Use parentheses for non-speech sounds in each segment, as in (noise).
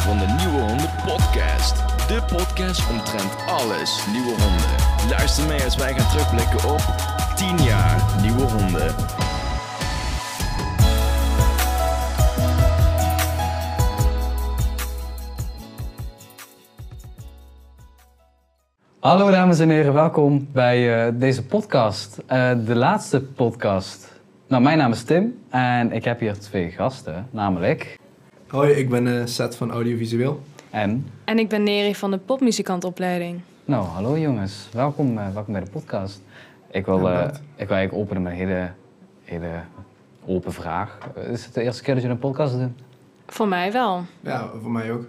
van de Nieuwe Honden Podcast. De podcast omtrent alles nieuwe honden. Luister mee als wij gaan terugblikken op 10 jaar nieuwe honden. Hallo dames en heren, welkom bij eh, deze podcast. Eh, de laatste podcast. Nou, mijn naam is Tim en ik heb hier twee gasten, namelijk... Hoi, ik ben eh Seth van Audiovisueel. En... En ik ben Neri van de popmuzikantopleiding. Nou, hallo jongens. Welkom, eh, welkom bij de podcast. Ik wil, Ja, eh, ik wil eigenlijk openen met een hele, hele open vraag. Is het de eerste keer dat jullie een podcast doen? Voor mij wel. Ja, voor mij ook.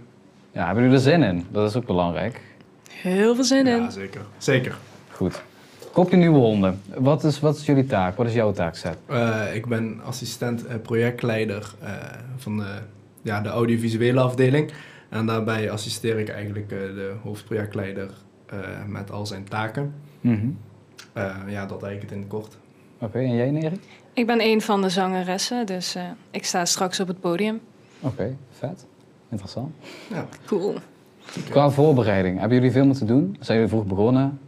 Ja, hebben jullie er zin in? Dat is ook belangrijk. Heel veel zin in. Ja, zeker. Zeker. Goed. Kopje nieuwe honden. Wat is, wat is jullie taak? Wat is jouw taak, Seth? Eh, ik ben assistent eh, projectleider eh, van de, ja, de audiovisuele afdeling. En daarbij assisteer ik eigenlijk eh, de hoofdprojectleider eh, met al zijn taken. Mhm. Eh, ja, dat eigenlijk het in het kort. Oké, en jij, Neri? Ik ben een van de zangeressen, dus eh, ik sta straks op het podium. Oké, vet. Interessant. Ja. Cool. Qua voorbereiding, hebben jullie veel moeten doen? Zijn jullie vroeg begonnen?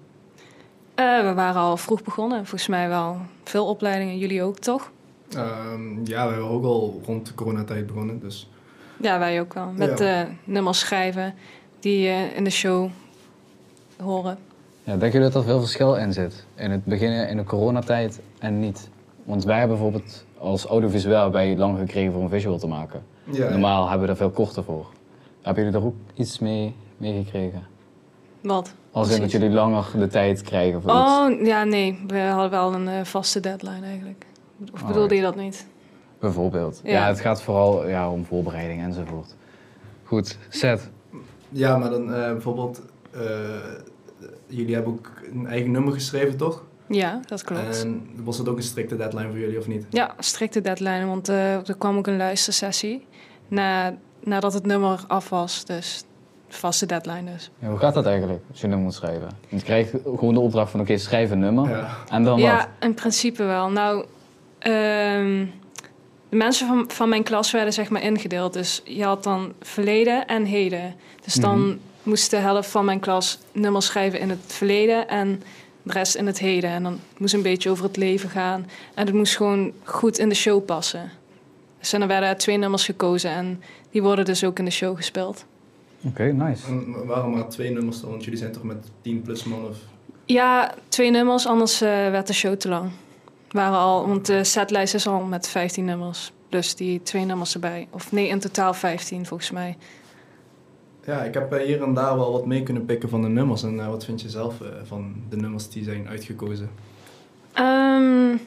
Eh, we waren al vroeg begonnen, volgens mij wel veel opleidingen. Jullie ook, toch? Ehm, ja, we hebben ook al rond de coronatijd begonnen. Dus Ja, wij ook wel. Met Ja. eh, nummers schrijven die eh, in de show horen. Ja, denken jullie dat er veel verschil in zit? In het beginnen in de coronatijd en niet? Want wij hebben bijvoorbeeld als audiovisueel bij lang gekregen voor een visual te maken. ja, Normaal hebben we er veel korter voor. Hebben jullie daar ook iets mee, mee gekregen? Wat? Als in dat jullie langer de tijd krijgen voor iets? Oh, ja, nee. We hadden wel een eh, vaste deadline eigenlijk. Of bedoelde Alright. je dat niet? Bijvoorbeeld. Ja. Ja. het gaat vooral ja, om voorbereiding enzovoort. Goed, Seth. ja, maar dan eh, bijvoorbeeld... eh, jullie hebben ook een eigen nummer geschreven, toch? Ja, dat klopt. En was dat ook een strikte deadline voor jullie of niet? Ja, strikte deadline, want eh, er kwam ook een luistersessie na, nadat het nummer af was. Dus vaste deadline dus. Ja, hoe gaat dat eigenlijk als je een nummer moet schrijven? Je krijgt gewoon de opdracht van oké, schrijf een nummer. Ja. En dan ja, wat? in principe wel. Nou, ehm, de mensen van, van mijn klas werden zeg maar ingedeeld. Dus je had dan verleden en heden. Dus dan Mhm. moest de helft van mijn klas nummers schrijven in het verleden en de rest in het heden. En dan moest een beetje over het leven gaan. En het moest gewoon goed in de show passen. Dus en er werden er twee nummers gekozen en die worden dus ook in de show gespeeld. Oké, nice. En waarom maar twee nummers dan? Want jullie zijn toch met 10 plus man of... Ja, twee nummers, anders eh, werd de show te lang. Waren al, want de setlijst is al met 15 nummers. Plus die twee nummers erbij. Of nee, in totaal 15 volgens mij. Ja, ik heb eh, hier en daar wel wat mee kunnen pikken van de nummers. En eh, wat vind je zelf eh, van de nummers die zijn uitgekozen? Ehm,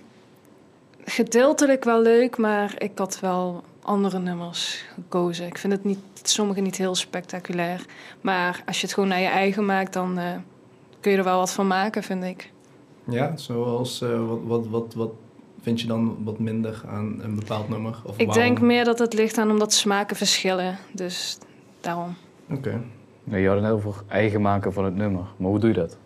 gedeeltelijk wel leuk, maar ik had wel andere nummers gekozen. Ik vind het niet, sommige niet heel spectaculair. Maar als je het gewoon naar je eigen maakt, dan kun je er wel wat van maken, vind ik. Ja, zoals eh, wat, wat, wat, wat vind je dan wat minder aan een bepaald nummer? Of Ik waarom? denk meer dat het ligt aan omdat smaken verschillen. Dus daarom. Oké. Nee, je had het net over eigen maken van het nummer. Maar hoe doe je dat?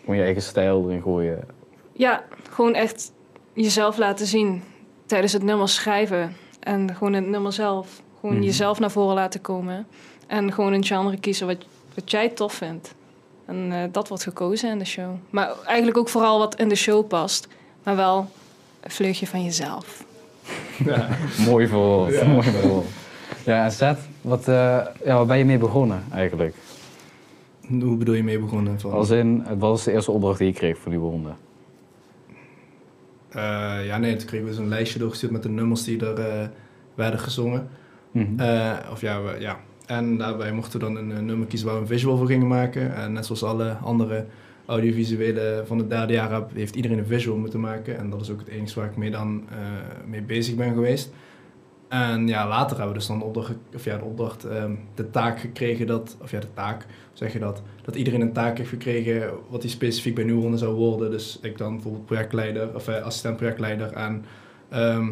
Gewoon je eigen stijl erin gooien. Ja, gewoon echt jezelf laten zien tijdens het nummer schrijven. En gewoon het nummer zelf. Gewoon Mhm. jezelf naar voren laten komen. En gewoon een genre kiezen wat, wat jij tof vindt. En eh, dat wordt gekozen in de show. Maar eigenlijk ook vooral wat in de show past. Maar wel een vleugje van jezelf. Ja. (laughs) Mooi verwoord, Ja. mooi verwoord. Ja, en Seth, wat, eh, ja, waar ben je mee begonnen eigenlijk? Hoe bedoel je mee begonnen? Van, Als in, wat was de eerste opdracht die je kreeg voor die honden? Eh, ja, nee, toen kregen we zo'n lijstje doorgestuurd met de nummers die er eh, werden gezongen. Mhm. Eh, of ja, we, ja. En daarbij mochten we dan een, eh, nummer kiezen waar we een visual voor gingen maken. En net zoals alle andere audiovisuele van het derde jaar heb, heeft iedereen een visual moeten maken. En dat is ook het enige waar ik mee dan eh, mee bezig ben geweest. En ja, later hebben we dus dan de opdracht, of ja, de opdracht, ehm, de taak gekregen dat, of ja, de taak, zeg je dat, dat iedereen een taak heeft gekregen wat die specifiek bij Nieuwronde zou worden. Dus ik dan bijvoorbeeld projectleider, of eh, assistent projectleider en ehm,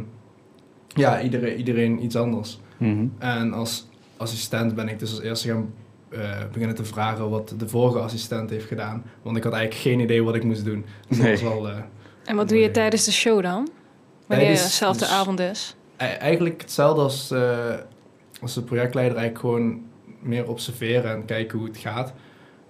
ja, iedereen, iedereen iets anders. Mhm. En als assistent ben ik dus als eerste gaan eh, beginnen te vragen wat de vorige assistent heeft gedaan. Want ik had eigenlijk geen idee wat ik moest doen. Dus Nee. dat was wel... eh, En wat doe je tijdens de show dan? Wanneer Tijdens- dezelfde dus- avond is? Eigenlijk hetzelfde als, eh, als de projectleider eigenlijk gewoon meer observeren en kijken hoe het gaat.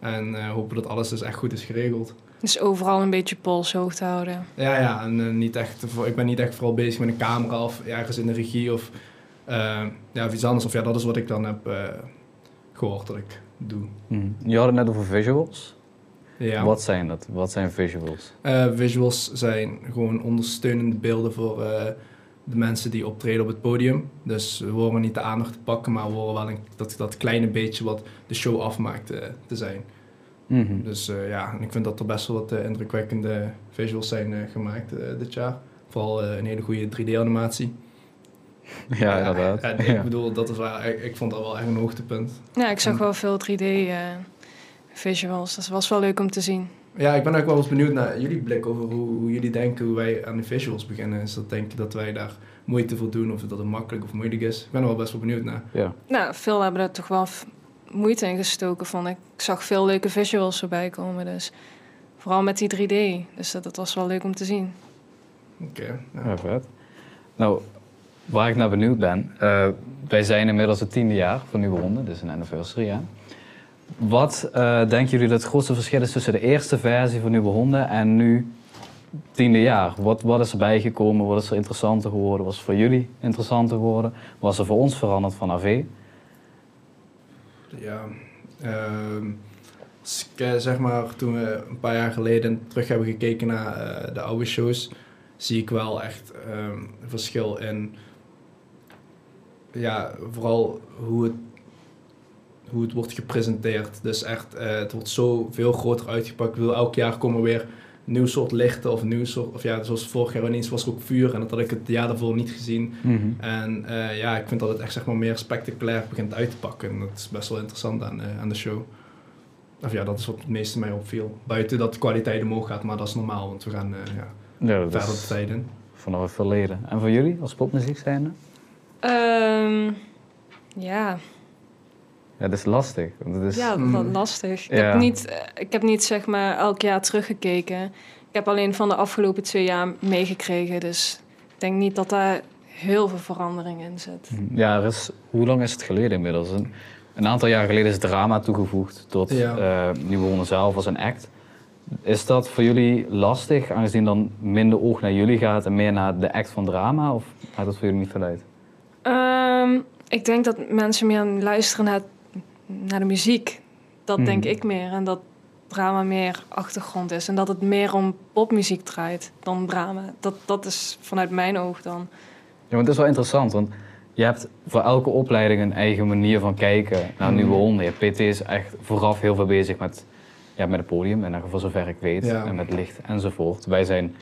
En eh, hopen dat alles dus echt goed is geregeld. Dus overal een beetje pols hoog te houden. Ja, ja, en niet echt, ik ben niet echt vooral bezig met een camera of ergens in de regie of, ja, of iets anders. Of ja, dat is wat ik dan heb eh, gehoord dat ik doe. Mhm. Je had het net over visuals. Ja. Wat zijn dat? Wat zijn visuals? Eh, visuals zijn gewoon ondersteunende beelden voor eh, de mensen die optreden op het podium. Dus we horen niet de aandacht te pakken, maar we horen wel een, dat, dat kleine beetje wat de show afmaakt eh, te zijn. Mhm. Dus eh, ja, en ik vind dat er best wel wat eh, indrukwekkende visuals zijn eh, gemaakt eh, dit jaar. Vooral eh, een hele goede 3D-animatie. (laughs) Ja, inderdaad. En ik Ja. bedoel, dat is wel, ik, ik vond dat wel echt een hoogtepunt. Ja, ik zag wel veel 3D eh, visuals. Dat was wel leuk om te zien. Ja, ik ben ook wel eens benieuwd naar jullie blik over hoe, hoe jullie denken hoe wij aan de visuals beginnen. Is dat denk je dat wij daar moeite voor doen of dat het makkelijk of moeilijk is? Ik ben er wel best wel benieuwd naar. Ja. Nou, veel hebben er toch wel moeite in gestoken, vond ik. Ik zag veel leuke visuals voorbij komen, dus vooral met die 3D. Dus dat, dat was wel leuk om te zien. Oké. ja. Ja, vet. Nou, waar ik naar benieuwd ben, eh, wij zijn inmiddels het tiende jaar van Nieuwe Ronde, dus een anniversary. Hè? Wat eh, denken jullie dat het grootste verschil is tussen de eerste versie van Nieuwe Honden en nu tiende jaar? Wat, wat is er bijgekomen? Wat is er interessanter geworden? Was het voor jullie interessanter geworden? Was er voor ons veranderd van AV? Ja, eh, zeg maar, toen we een paar jaar geleden terug hebben gekeken naar eh, de oude shows, zie ik wel echt ehm, verschil in, ja, vooral hoe het, hoe het wordt gepresenteerd. Dus echt, eh, het wordt zo veel groter uitgepakt. Ik bedoel, elk jaar komen weer een nieuw soort lichten of een nieuw soort, of ja, zoals vorig jaar ineens was er ook vuur en dat had ik het jaar daarvoor niet gezien. En eh, ja, ik vind dat het echt zeg maar, meer spectaculair begint uit te pakken. En dat is best wel interessant aan, eh, aan de show. Of ja, dat is wat het meeste mij opviel. Buiten dat de kwaliteit omhoog gaat, maar dat is normaal, want we gaan eh, ja, Ja, verder tijd in. vanaf het verleden. En voor jullie als popmuziek zijnde? Ehm, ja, Ja, dat is lastig. Want het is, ja Mm. wat lastig. Ik, Ja. heb niet, eh, ik heb niet zeg maar elk jaar teruggekeken. Ik heb alleen van de afgelopen twee jaar meegekregen. Dus ik denk niet dat daar heel veel verandering in zit. Ja, er is, hoe lang is het geleden inmiddels? Een, een aantal jaar geleden is drama toegevoegd tot Ja. eh Nieuwe zelf als een act. Is dat voor jullie lastig, aangezien dan minder oog naar jullie gaat en meer naar de act van drama? Of maakt dat voor jullie niet veel Ehm, ik denk dat mensen meer luisteren naar, naar de muziek. Dat Mhm. denk ik meer. En dat drama meer achtergrond is. En dat het meer om popmuziek draait dan drama. Dat, dat is vanuit mijn oog dan. Ja, want het is wel interessant, want je hebt voor elke opleiding een eigen manier van kijken naar. Nieuwe Honden. Je PT is echt vooraf heel veel bezig met, ja, met het podium, en voor zover ik weet, Ja. en met licht enzovoort. Wij zijn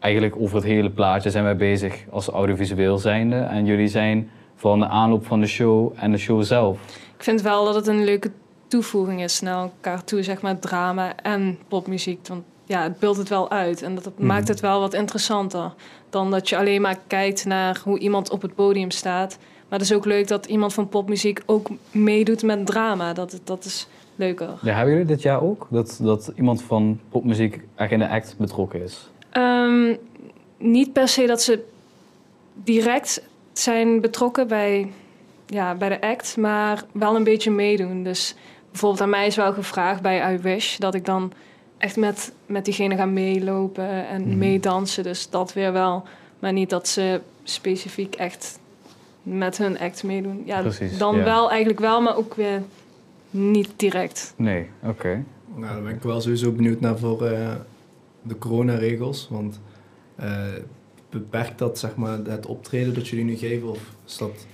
eigenlijk over het hele plaatje zijn wij bezig als audiovisueel zijnde. En jullie zijn van de aanloop van de show en de show zelf. Ik vind wel dat het een leuke toevoeging is naar elkaar toe, zeg maar drama en popmuziek. Want ja, het beeldt het wel uit en dat het Mhm. maakt het wel wat interessanter dan dat je alleen maar kijkt naar hoe iemand op het podium staat. Maar het is ook leuk dat iemand van popmuziek ook meedoet met drama. Dat, dat is leuker. Ja, hebben jullie dit jaar ook? Dat, dat iemand van popmuziek echt in de act betrokken is? Ehm, niet per se dat ze direct zijn betrokken bij, ja, bij de act, maar wel een beetje meedoen. Dus bijvoorbeeld aan mij is wel gevraagd bij I Wish dat ik dan echt met, met diegene ga meelopen en Mhm. meedansen. Dus dat weer wel. Maar niet dat ze specifiek echt met hun act meedoen. Ja, Precies, dan ja. wel eigenlijk wel, maar ook weer niet direct. Nee, oké. Nou, daar ben ik wel sowieso benieuwd naar voor eh, de coronaregels. Want eh, beperkt dat zeg maar, het optreden dat jullie nu geven? Of is dat...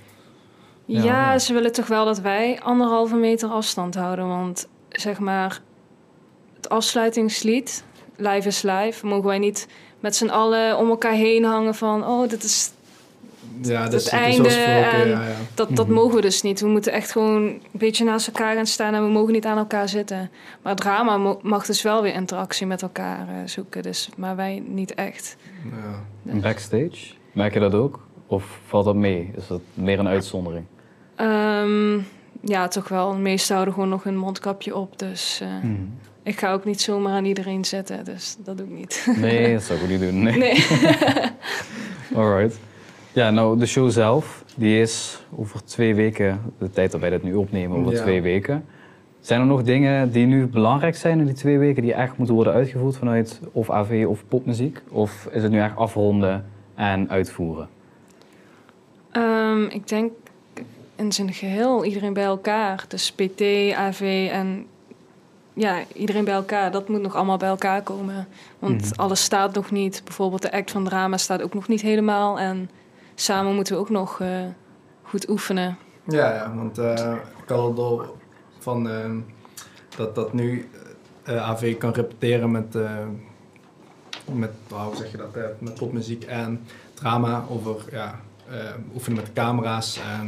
Ja. Ja, ze willen toch wel dat wij anderhalve meter afstand houden. Want zeg maar, het afsluitingslied, Live is Live, mogen wij niet met z'n allen om elkaar heen hangen van... oh, dit is, Ja, Het dat is einde vorige ja, ja. dat, dat Mhm. mogen we dus niet. We moeten echt gewoon een beetje naast elkaar gaan staan... en we mogen niet aan elkaar zitten. Maar drama mag dus wel weer interactie met elkaar eh, zoeken. Dus, maar wij niet echt. Ja. En backstage, merk je dat ook? Of valt dat mee? Is dat meer een uitzondering? Ehm, ja, toch wel. De meesten houden gewoon nog hun mondkapje op. Dus eh, Mhm. ik ga ook niet zomaar aan iedereen zitten. Dus dat doe ik niet. Nee, (laughs) dat zou ik ook niet doen. Nee. Nee. (laughs) Alright. Ja, nou, de show zelf, die is over twee weken, de tijd dat wij dit nu opnemen, over Ja. twee weken. Zijn er nog dingen die nu belangrijk zijn in die twee weken, die echt moeten worden uitgevoerd vanuit of AV of popmuziek? Of is het nu echt afronden en uitvoeren? Ehm, ik denk in zijn geheel iedereen bij elkaar. Dus PT, AV en ja, iedereen bij elkaar. Dat moet nog allemaal bij elkaar komen. Want Mhm. alles staat nog niet. Bijvoorbeeld de act van drama staat ook nog niet helemaal. En samen moeten we ook nog eh, goed oefenen. Ja, ja want eh, ik had al van ehm, dat, dat nu eh, AV kan repeteren met, eh, met hoe zeg je dat, eh, met popmuziek en drama over ja, eh, oefenen met camera's en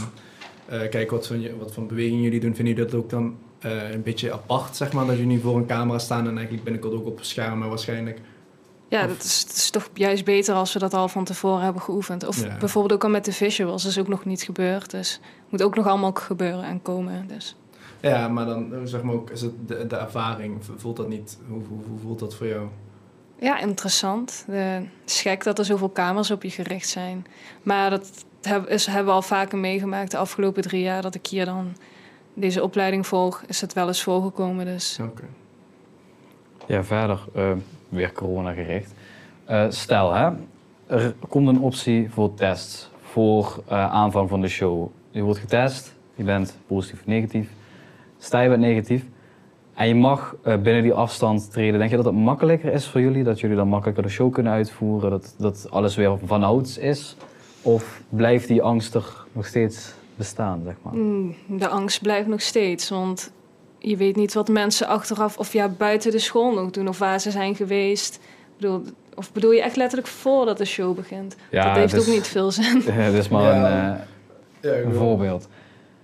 eh, kijken wat voor, wat voor bewegingen jullie doen. Vinden jullie dat ook dan eh, een beetje apart, zeg maar, dat jullie voor een camera staan en eigenlijk binnenkort ook op schermen waarschijnlijk? Ja, Of- dat is, dat is toch juist beter als we dat al van tevoren hebben geoefend. Of Ja. bijvoorbeeld ook al met de visuals. Dat is ook nog niet gebeurd. Dus moet ook nog allemaal gebeuren en komen. Dus. Ja, maar dan eh, zeg maar ook, is het de, de ervaring, voelt dat niet, hoe, hoe, hoe voelt dat voor jou? Ja, interessant. De, het is gek dat er zoveel kamers op je gericht zijn. Maar dat heb, is, hebben we al vaker meegemaakt de afgelopen drie jaar dat ik hier dan deze opleiding volg. Is het wel eens voorgekomen. Dus Oké. Ja, verder, eh, weer corona gericht. Eh, stel, hè, er komt een optie voor tests voor eh, aanvang van de show. Je wordt getest, je bent positief of negatief. Sta je bent negatief en je mag eh, binnen die afstand treden. Denk je dat het makkelijker is voor jullie? Dat jullie dan makkelijker de show kunnen uitvoeren? Dat, dat alles weer vanouds is? Of blijft die angst er nog steeds bestaan, zeg maar? mm, de angst blijft nog steeds. Want je weet niet wat mensen achteraf of ja, buiten de school nog doen. Of waar ze zijn geweest. Ik bedoel, of bedoel je echt letterlijk voordat de show begint? Ja, dat heeft dus- ook niet veel zin. (laughs) Het is maar Ja. een, eh, Ja, een voorbeeld.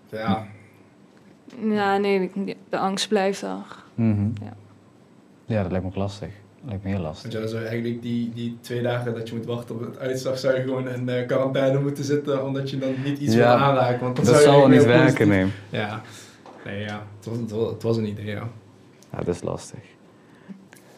Ja, Ja, nee, de angst blijft er. Mhm. Ja. ja, dat lijkt me ook lastig. Dat lijkt me heel lastig. Want ja, zou eigenlijk die, die twee dagen dat je moet wachten op het uitslag, zou je gewoon in eh, quarantaine moeten zitten, omdat je dan niet iets Ja, wil aanraken. Want dan Dat zou je zal niet werken, weer nee. positief- Ja, nee, ja. Het was, het een idee, ja. Ja, dat is lastig.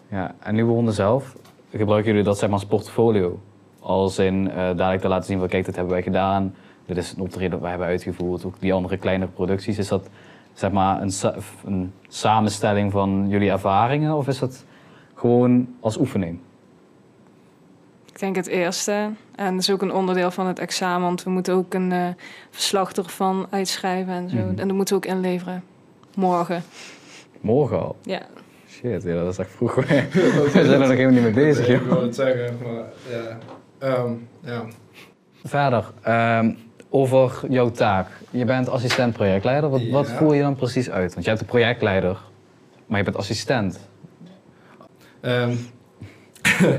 Ja, en nieuwe honden zelf, gebruiken jullie dat zeg maar als portfolio? Als in eh, dadelijk te laten zien van kijk, dit hebben wij gedaan. Dit is een optreden dat wij hebben uitgevoerd. Ook die andere kleine producties. Is dat zeg maar een, sa- een samenstelling van jullie ervaringen? Of is dat gewoon als oefening? Ik denk het eerste. En dat is ook een onderdeel van het examen, want we moeten ook een eh, verslag ervan uitschrijven en zo. Mhm. En dat moeten we ook inleveren. Morgen. Morgen al? Ja. Shit, ja, dat is echt vroeg. (laughs) We zijn er nog helemaal niet mee bezig, Ik wil het zeggen, maar ja. Ehm, ja. Verder, ehm, over jouw taak. Je bent assistent projectleider. Wat, wat Ja. voer je dan precies uit? Want je hebt de projectleider, maar je bent assistent. Ehm, (laughs)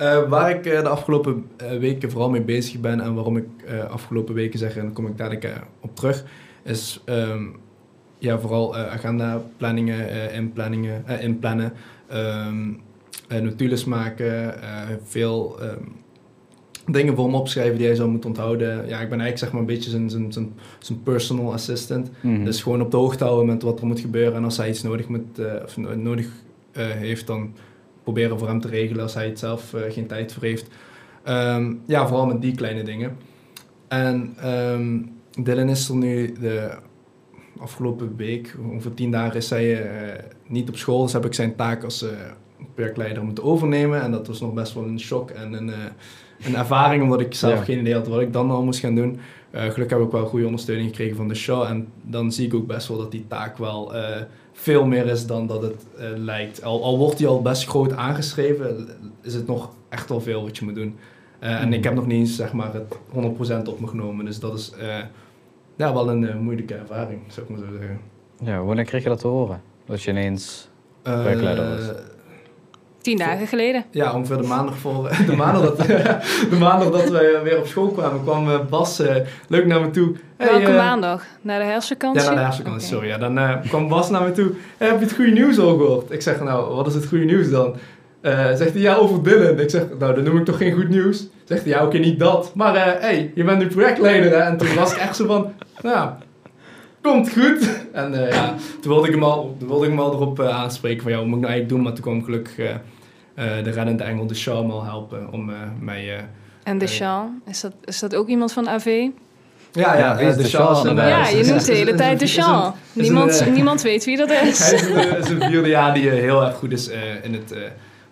eh, waar ik eh, de afgelopen eh, weken vooral mee bezig ben en waarom ik eh, afgelopen weken zeg, en daar kom ik dadelijk op terug, is ehm, ja, vooral agenda-planningen, inplanningen, inplannen, eh, notules maken, veel ehm, dingen voor hem opschrijven die hij zou moeten onthouden. Ja, ik ben eigenlijk zeg maar een beetje zijn, zijn, zijn, zijn personal assistant. Mhm. Dus gewoon op de hoogte houden met wat er moet gebeuren. En als hij iets nodig, moet, of no- nodig heeft, dan proberen voor hem te regelen als hij het zelf eh, geen tijd voor heeft. Ehm, ja, vooral met die kleine dingen. En ehm Dylan is er nu de afgelopen week, ongeveer tien dagen, is hij eh, niet op school. Dus heb ik zijn taak als eh projectleider moeten overnemen. En dat was nog best wel een shock en een, een ervaring, omdat ik zelf Ja. geen idee had wat ik dan al moest gaan doen. Gelukkig heb ik wel goede ondersteuning gekregen van de show. En dan zie ik ook best wel dat die taak wel veel meer is dan dat het eh, lijkt. Al, al wordt die al best groot aangeschreven, is het nog echt wel veel wat je moet doen. Eh, En ik heb nog niet eens zeg maar, het 100% op me genomen. Dus dat is eh, ja, wel een moeilijke ervaring, zou ik maar zo zeggen. Ja, wanneer kreeg je dat te horen? Dat je ineens... Projectleider was. Tien dagen geleden. Ja, ongeveer de maandag voor (laughs) de maandag dat, (laughs) de maandag dat we weer op school kwamen, kwam eh, Bas eh, leuk naar me toe. Hey, Welke eh, maandag? Naar de herfstvakantie? Ja, naar de Oké. sorry. Ja, dan kwam Bas naar me toe. "Hey, heb je het goede nieuws al gehoord? Ik zeg, nou, wat is het goede nieuws dan? Zegt hij, ja, over Dylan. Ik zeg, nou, dan noem ik toch geen goed nieuws? Zegt hij, ja, oké, niet dat. Maar, hé, hey, je bent nu projectleider, hè? En toen was ik echt zo van, nou ja, komt goed. En eh, ja, toen wilde ik hem al, toen wilde ik hem al erop eh, aanspreken van, ja, wat moet ik nou eigenlijk doen? Maar toen kwam gelukkig eh, eh, de reddende engel, de Charme, al helpen om eh, mij... eh, En de Sean, is dat, is dat ook iemand van AV? Ja, Ja, is de eh, ja, is- je is- noemt de is- hele is- tijd de is is een, Niemand, niemand weet wie dat Hij is. is een, is een vierde jaar die heel erg goed is eh, in het, eh,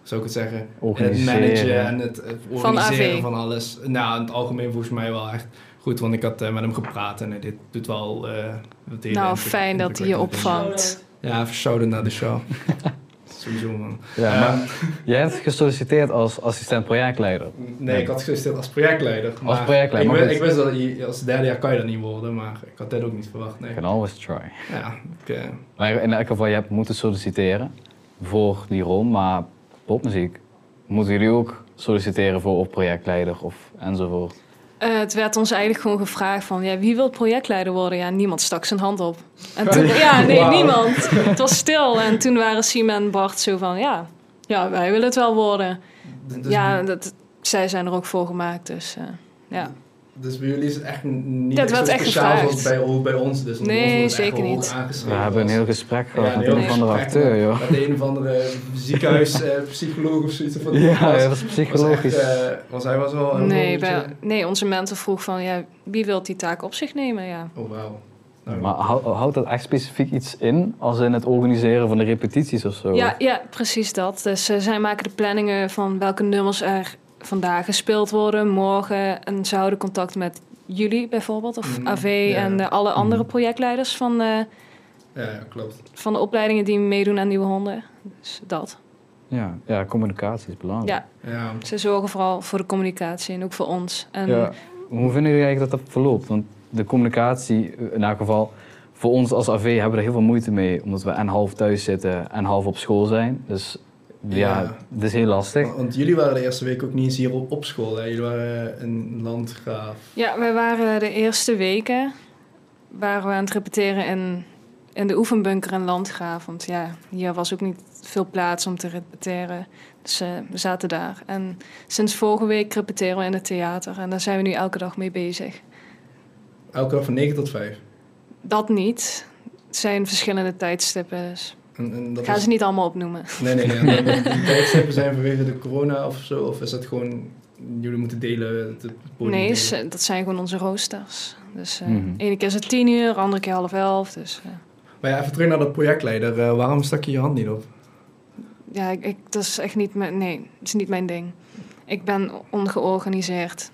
zou ik het zeggen, het managen en het Van organiseren AV. van, alles. Nou, in het algemeen volgens mij wel echt goed, want ik had eh, met hem gepraat en dit doet wel... eh, wat Nou, indruk- fijn dat hij je opvangt. Ja, shout naar de show. (laughs) Sowieso, man. Ja, Eh, maar (laughs) jij hebt gesolliciteerd als assistent projectleider. Nee, ik had gesolliciteerd als projectleider. maar projectleider, Ik, maar wist- ik wist dat je als derde jaar kan je dat niet worden, maar ik had dat ook niet verwacht. Nee. You can always try. Ja, eh, Maar in elk geval, je hebt moeten solliciteren voor die rol, maar popmuziek. Moeten jullie ook solliciteren voor of projectleider of enzovoort? Eh, het werd ons eigenlijk gewoon gevraagd van, ja, wie wil projectleider worden? Ja, niemand stak zijn hand op. En toen, ja, nee, niemand. Het was stil. En toen waren Siem en Bart zo van, ja, ja, wij willen het wel worden. dus, ja, dat, zij zijn er ook voor gemaakt, dus eh, ja. Dus bij jullie is het echt niet Dat zo echt speciaal gevraagd. zoals bij, bij ons. Dus Nee, bij ons zeker niet. We hebben een heel gesprek gehad met een of andere acteur, met- joh. Met een of andere ziekenhuispsycholoog of zoiets. Van die Ja, was. dat is psychologisch. Was, echt, eh, was hij was wel... een Nee, bij- nee, onze mentor vroeg van, ja, wie wil die taak op zich nemen? Ja. Oh, wauw. Nou, Maar hou- houdt dat echt specifiek iets in, als in het organiseren van de repetities of zo? Ja, ja, precies dat. Dus eh, zij maken de planningen van welke nummers er vandaag gespeeld worden, morgen. En ze houden contact met jullie bijvoorbeeld, of Mhm, AV ja. en alle andere Mhm. projectleiders van, eh, ja, klopt. van de opleidingen die meedoen aan Nieuwe Honden. Dus dat. Ja, ja, communicatie is belangrijk. Ja, Ja, ze zorgen vooral voor de communicatie en ook voor ons. En Ja. Hoe vinden jullie eigenlijk dat dat verloopt? Want de communicatie, in elk geval voor ons als AV, hebben we er heel veel moeite mee. Omdat we en half thuis zitten en half op school zijn. Dus ja, Ja. het is heel lastig. want jullie waren de eerste week ook niet eens hier op, op school. Hè? Jullie waren in Landgraaf. Ja, wij waren de eerste weken waren we aan het repeteren in, in de oefenbunker in Landgraaf. Want ja, hier was ook niet veel plaats om te repeteren. Dus eh, we zaten daar. En sinds vorige week repeteren we in het theater. En daar zijn we nu elke dag mee bezig. Elke dag van 9 tot 5. Dat niet. Het zijn verschillende tijdstippen. Dus En, en dat ik ga is- ze niet allemaal opnoemen. Nee, nee, nee. (laughs) Tijdstippen zijn vanwege de corona of zo? Of is dat gewoon... Jullie moeten delen, het Nee, delen? ze- dat zijn gewoon onze roosters. Dus eh Mhm. ene keer is het tien uur, andere keer half elf. Dus eh, Maar ja, even terug naar de projectleider. Eh, waarom stak je je hand niet op? Ja, ik, ik, dat is echt niet mijn... Nee, dat is niet mijn ding. Ik ben ongeorganiseerd.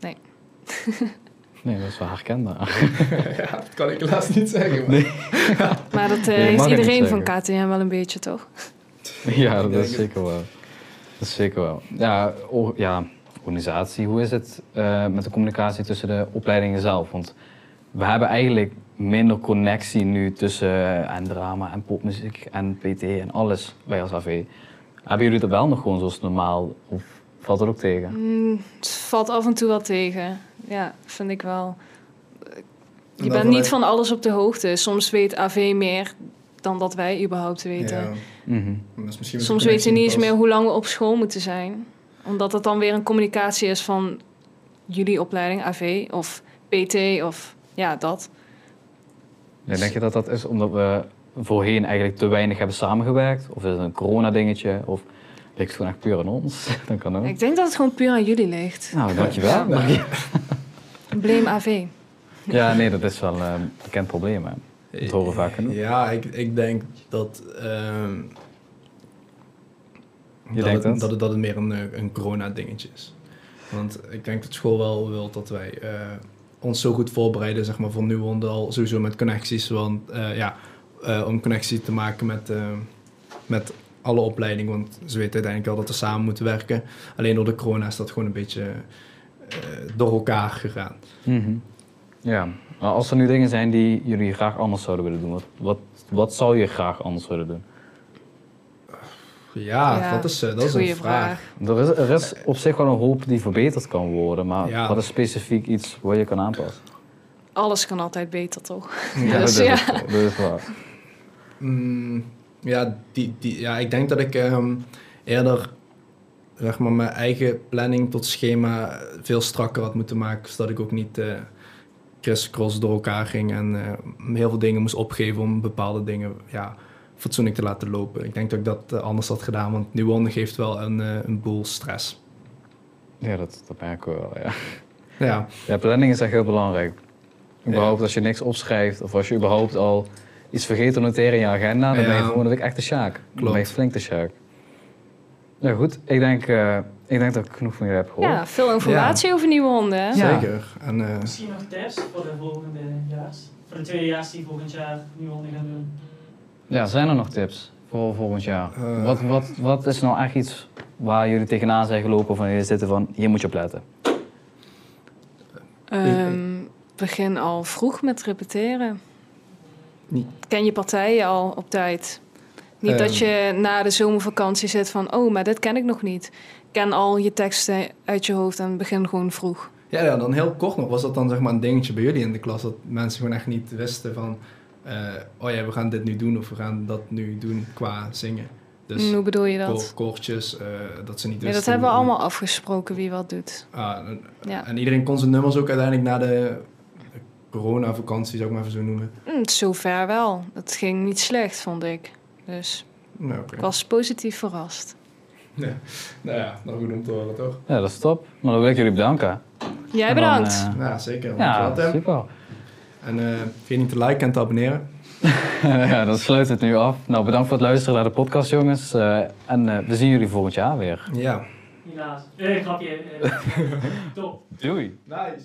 Nee, (laughs) dat is wel herkenbaar. (laughs) ja, dat kan ik helaas niet zeggen. Maar... Nee. (laughs) Maar dat eh, Nee, niet iedereen van. KTM wel een beetje, toch? (laughs) ja, dat is zeker wel. Dat is zeker wel. Ja, or- ja organisatie. Hoe is het eh, met de communicatie tussen de opleidingen zelf? Want we hebben eigenlijk minder connectie nu tussen eh, en drama en popmuziek en PT en alles bij als AV. Hebben jullie dat wel nog gewoon zoals normaal? Of valt dat ook tegen? Mm, het valt af en toe wel tegen. Ja, vind ik wel. Je bent niet van alles op de hoogte. Soms weet AV meer dan dat wij überhaupt weten. Ja, Mhm. dat is misschien Soms met de weten we niet eens meer hoe lang we op school moeten zijn. Omdat het dan weer een communicatie is van jullie opleiding, AV of PT of ja, dat. Ja, denk je dat dat is omdat we voorheen eigenlijk te weinig hebben samengewerkt? Of is het een corona-dingetje? Of ligt het gewoon echt puur aan ons? (laughs) Dat kan ook. Ik denk dat het gewoon puur aan jullie ligt. Nou, dankjewel. Ja. Mag (laughs) je- Blame AV. Ja, nee, dat is wel eh, een bekend probleem. Hè. Dat horen we vaak genoeg. Ja, ik, ik denk dat... ehm, Je dat, denkt het, dat? dat? het, dat het meer een, eh, een corona-dingetje is. Want ik denk dat school wel wil dat wij eh, ons zo goed voorbereiden zeg maar, voor nu al sowieso met connecties. Want eh, ja, eh, om connectie te maken met, eh, met alle opleidingen. Want ze weten uiteindelijk wel dat we samen moeten werken. Alleen door de corona is dat gewoon een beetje eh, door elkaar gegaan. Mhm. Ja, maar als er nu dingen zijn die jullie graag anders zouden willen doen, wat, wat, wat zou je graag anders willen doen? Ja, Ja, dat is, eh, dat is een vraag. Er is, er is op zich wel een hoop die verbeterd kan worden, maar Ja. wat is specifiek iets wat je kan aanpassen? Alles kan altijd beter, toch? Ja, (laughs) Dus dat, ja. is, dat is waar. Mm, ja, die, die, ja, ik denk dat ik ehm, eerder zeg maar, mijn eigen planning tot schema veel strakker had moeten maken. Zodat ik ook niet eh crisscross door elkaar ging en eh, heel veel dingen moest opgeven om bepaalde dingen ja, fatsoenlijk te laten lopen. Ik denk dat ik dat eh, anders had gedaan, want Nieuwonde geeft wel een, een boel stress. Ja, dat, dat merken we wel, ja. Ja, Ja, planning is echt heel belangrijk. Überhaupt als je niks opschrijft of als je überhaupt al iets vergeet te noteren in je agenda, dan ben je gewoon een week echt de sjaak. Dan ben je flink de sjaak. Ja goed, ik denk, eh, ik denk dat ik genoeg van jullie heb gehoord. Ja, veel informatie over nieuwe honden. hè? Ja. zeker. En eh, Misschien nog tips voor de volgende jaars? Voor de tweedejaars die volgend jaar nu honden gaan doen. Ja, zijn er nog tips voor volgend jaar? Eh. wat, wat, wat is nou echt iets waar jullie tegenaan zijn gelopen van jullie zitten van, hier moet je op letten? Ehm, begin al vroeg met repeteren. Niet- Ken je partijen al op tijd. Niet dat Ehm. je na de zomervakantie zit van... oh, maar dit ken ik nog niet. Ken al je teksten uit je hoofd en begin gewoon vroeg. ja, ja, dan heel kort nog, was dat dan zeg maar een dingetje bij jullie in de klas? Dat mensen gewoon echt niet wisten van, eh, oh ja, we gaan dit nu doen of we gaan dat nu doen qua zingen. Dus Hoe bedoel je dat? koor- koortjes, eh, dat ze niet Ja, wisten. dat hebben we allemaal afgesproken wie wat doet. Ah, en, Ja. en iedereen kon zijn nummers ook uiteindelijk na de corona-vakantie, zou ik maar even zo noemen. Hm, zover wel. Het ging niet slecht, vond ik. Dus Nou, oké. ik was positief verrast. (laughs) Ja. Nou ja, nog goed om te horen, toch? Ja, dat is top. Maar dan wil ik jullie bedanken. Jij En dan, bedankt. eh, Ja, zeker. ja, super. En eh vergeet niet te liken en te abonneren. (laughs) ja, dan sluit het nu af. Nou, bedankt voor het luisteren naar de podcast, jongens. Eh, en eh, we zien jullie volgend jaar weer. Ja. Helaas. Eh, grapje. (laughs) top. Doei. Nice.